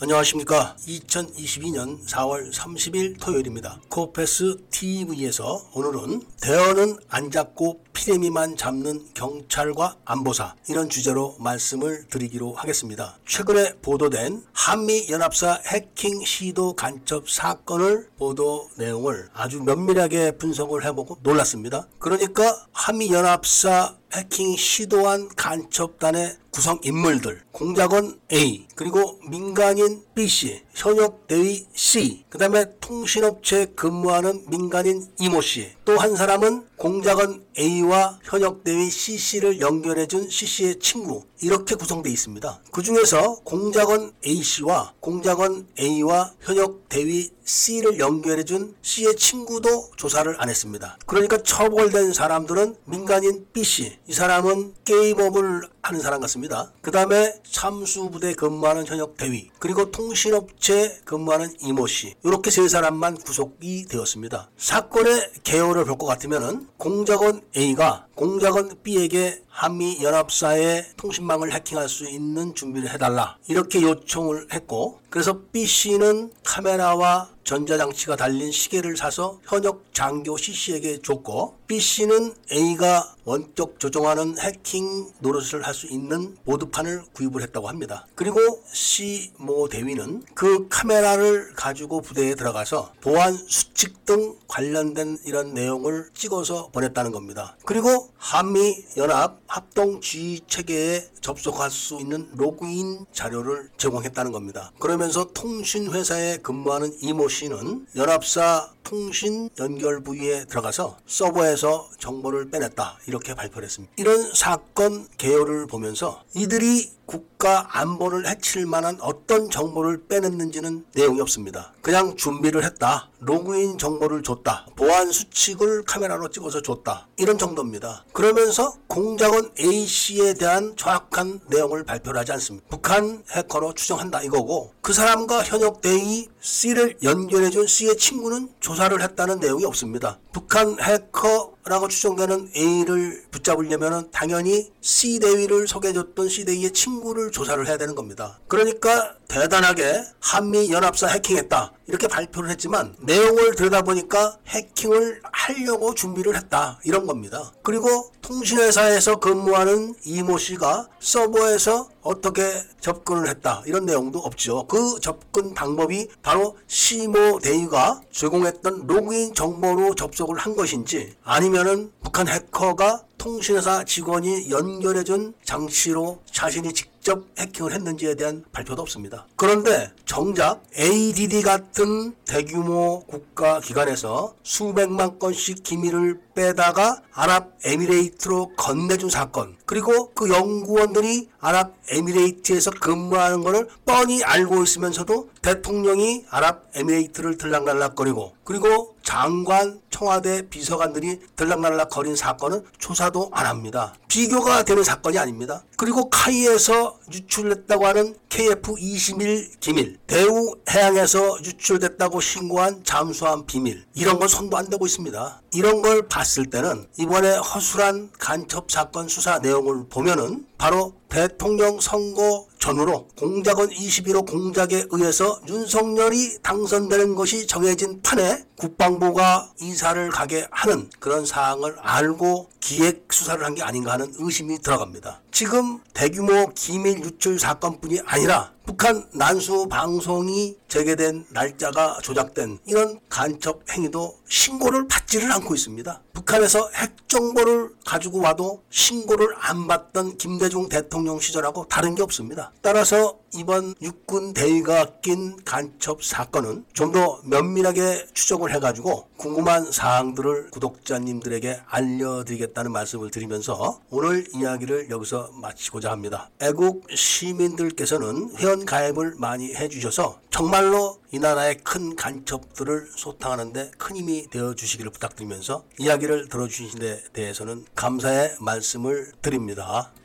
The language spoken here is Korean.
안녕하십니까. 2022년 4월 30일 토요일입니다. 코페스 TV에서 오늘은 대어는 안 잡고 피레미만 잡는 경찰과 안보사 이런 주제로 말씀을 드리기로 하겠습니다. 최근에 보도된 한미연합사 해킹 시도 간첩 사건을 보도 내용을 아주 면밀하게 분석을 해보고 놀랐습니다. 그러니까 한미연합사 해킹 시도한 간첩단의 구성 인물들 공작원 A 그리고 민간인 B씨 현역 대위 C 그 다음에 통신업체 근무하는 민간인 이모 씨. 또 한 사람은 공작원 A와 현역 대위 CC를 연결해준 CC의 친구 이렇게 구성되어 있습니다. 그 중에서 공작원 A씨와 공작원 A와 현역 대위 C를 연결해준 C의 친구도 조사를 안 했습니다. 그러니까 처벌된 사람들은 민간인 B씨 이 사람은 게임업을 하는 사람 같습니다. 그 다음에 참수부대 근무하는 현역 대위 그리고 통신업체 근무하는 이모 씨 이렇게 세 사람만 구속이 되었습니다. 사건의 개요를 볼 것 같으면은 공작원 A가 공작원 B에게 한미 연합사의 통신망을 해킹할 수 있는 준비를 해달라 이렇게 요청을 했고 그래서 B 씨는 카메라와 전자장치가 달린 시계를 사서 현역 장교 CC에게 줬고 B 씨는 A가 원격 조종하는 해킹 노릇을 할 수 있는 보드판을 구입을 했다고 합니다. 그리고 C 모 대위는 그 카메라를 가지고 부대에 들어가서 보안 수칙 등 관련된 이런 내용을 찍어서 보냈다는 겁니다. 그리고 한미 연합 합동 지휘 체계에 접속할 수 있는 로그인 자료를 제공했다는 겁니다. 그러면 서 통신회사에 근무하는 이모 씨는 연합사 통신 연결 부위에 들어가서 서버에서 정보를 빼냈다 이렇게 발표를 했습니다. 이런 사건 개요를 보면서 이들이 국가 안보를 해칠 만한 어떤 정보를 빼냈는지는 내용이 없습니다. 그냥 준비를 했다. 로그인 정보를 줬다. 보안 수칙을 카메라로 찍어서 줬다. 이런 정도입니다. 그러면서 공작원 A씨에 대한 정확한 내용을 발표를 하지 않습니다. 북한 해커로 추정한다 이거고 그 사람과 현역 대위 C를 연결해준 C의 친구는 조사를 했다는 내용이 없습니다. 북한 해커라고 추정되는 A를 붙잡으려면 당연히 C 대위를 소개해줬던 C 대위의 친구를 조사를 해야 되는 겁니다. 그러니까 대단하게 한미 연합사 해킹했다 이렇게 발표를 했지만 내용을 들여다보니까 해킹을 하려고 준비를 했다 이런 겁니다. 그리고 통신회사에서 근무하는 이모 씨가 서버에서 어떻게 접근을 했다 이런 내용도 없죠. 그 접근 방법이 바로 시모 대위가 제공했던 로그인 정보로 접속을 한 것인지 아니면은 북한 해커가 통신회사 직원이 연결해준 장치로 자신이 직접 해킹을 했는지에 대한 발표도 없습니다. 그런데 정작 ADD 같은 대규모 국가 기관에서 수백만 건씩 기밀을 빼다가 아랍에미레이트로 건네준 사건 그리고 그 연구원들이 아랍에미레이트에서 근무하는 것을 뻔히 알고 있으면서도 대통령이 아랍에미레이트를 들락날락거리고 그리고 장관 청와대 비서관들이 들락날락 거린 사건은 조사도 안 합니다. 비교가 되는 사건이 아닙니다. 그리고 카이에서 유출됐다고 하는 KF-21 기밀, 대우 해양에서 유출됐다고 신고한 잠수함 비밀, 이런 건 손도 안 대고 있습니다. 이런 걸 봤을 때는 이번에 허술한 간첩 사건 수사 내용을 보면은 바로 대통령 선거 전후로 공작원 21호 공작에 의해서 윤석열이 당선되는 것이 정해진 판에 국방부가 이사를 가게 하는 그런 사항을 알고 기획 수사를 한 게 아닌가 하는 의심이 들어갑니다. 지금 대규모 기밀 유출 사건뿐이 아니라 북한 난수 방송이 재개된 날짜가 조작된 이런 간첩 행위도 신고를 받지를 않고 있습니다. 북한에서 핵 정보를 가지고 와도 신고를 안 받던 김대중 대통령 시절하고 다른 게 없습니다. 따라서 이번 육군 대위가 낀 간첩 사건은 좀 더 면밀하게 추적을 해가지고 궁금한 사항들을 구독자님들에게 알려드리겠다는 말씀을 드리면서 오늘 이야기를 여기서 마치고자 합니다. 애국 시민들께서는 회원 가입을 많이 해주셔서 정말로 이 나라의 큰 간첩들을 소탕하는데 큰 힘이 되어 주시기를 부탁드리면서 이야기를 들어주신 데 대해서는 감사의 말씀을 드립니다.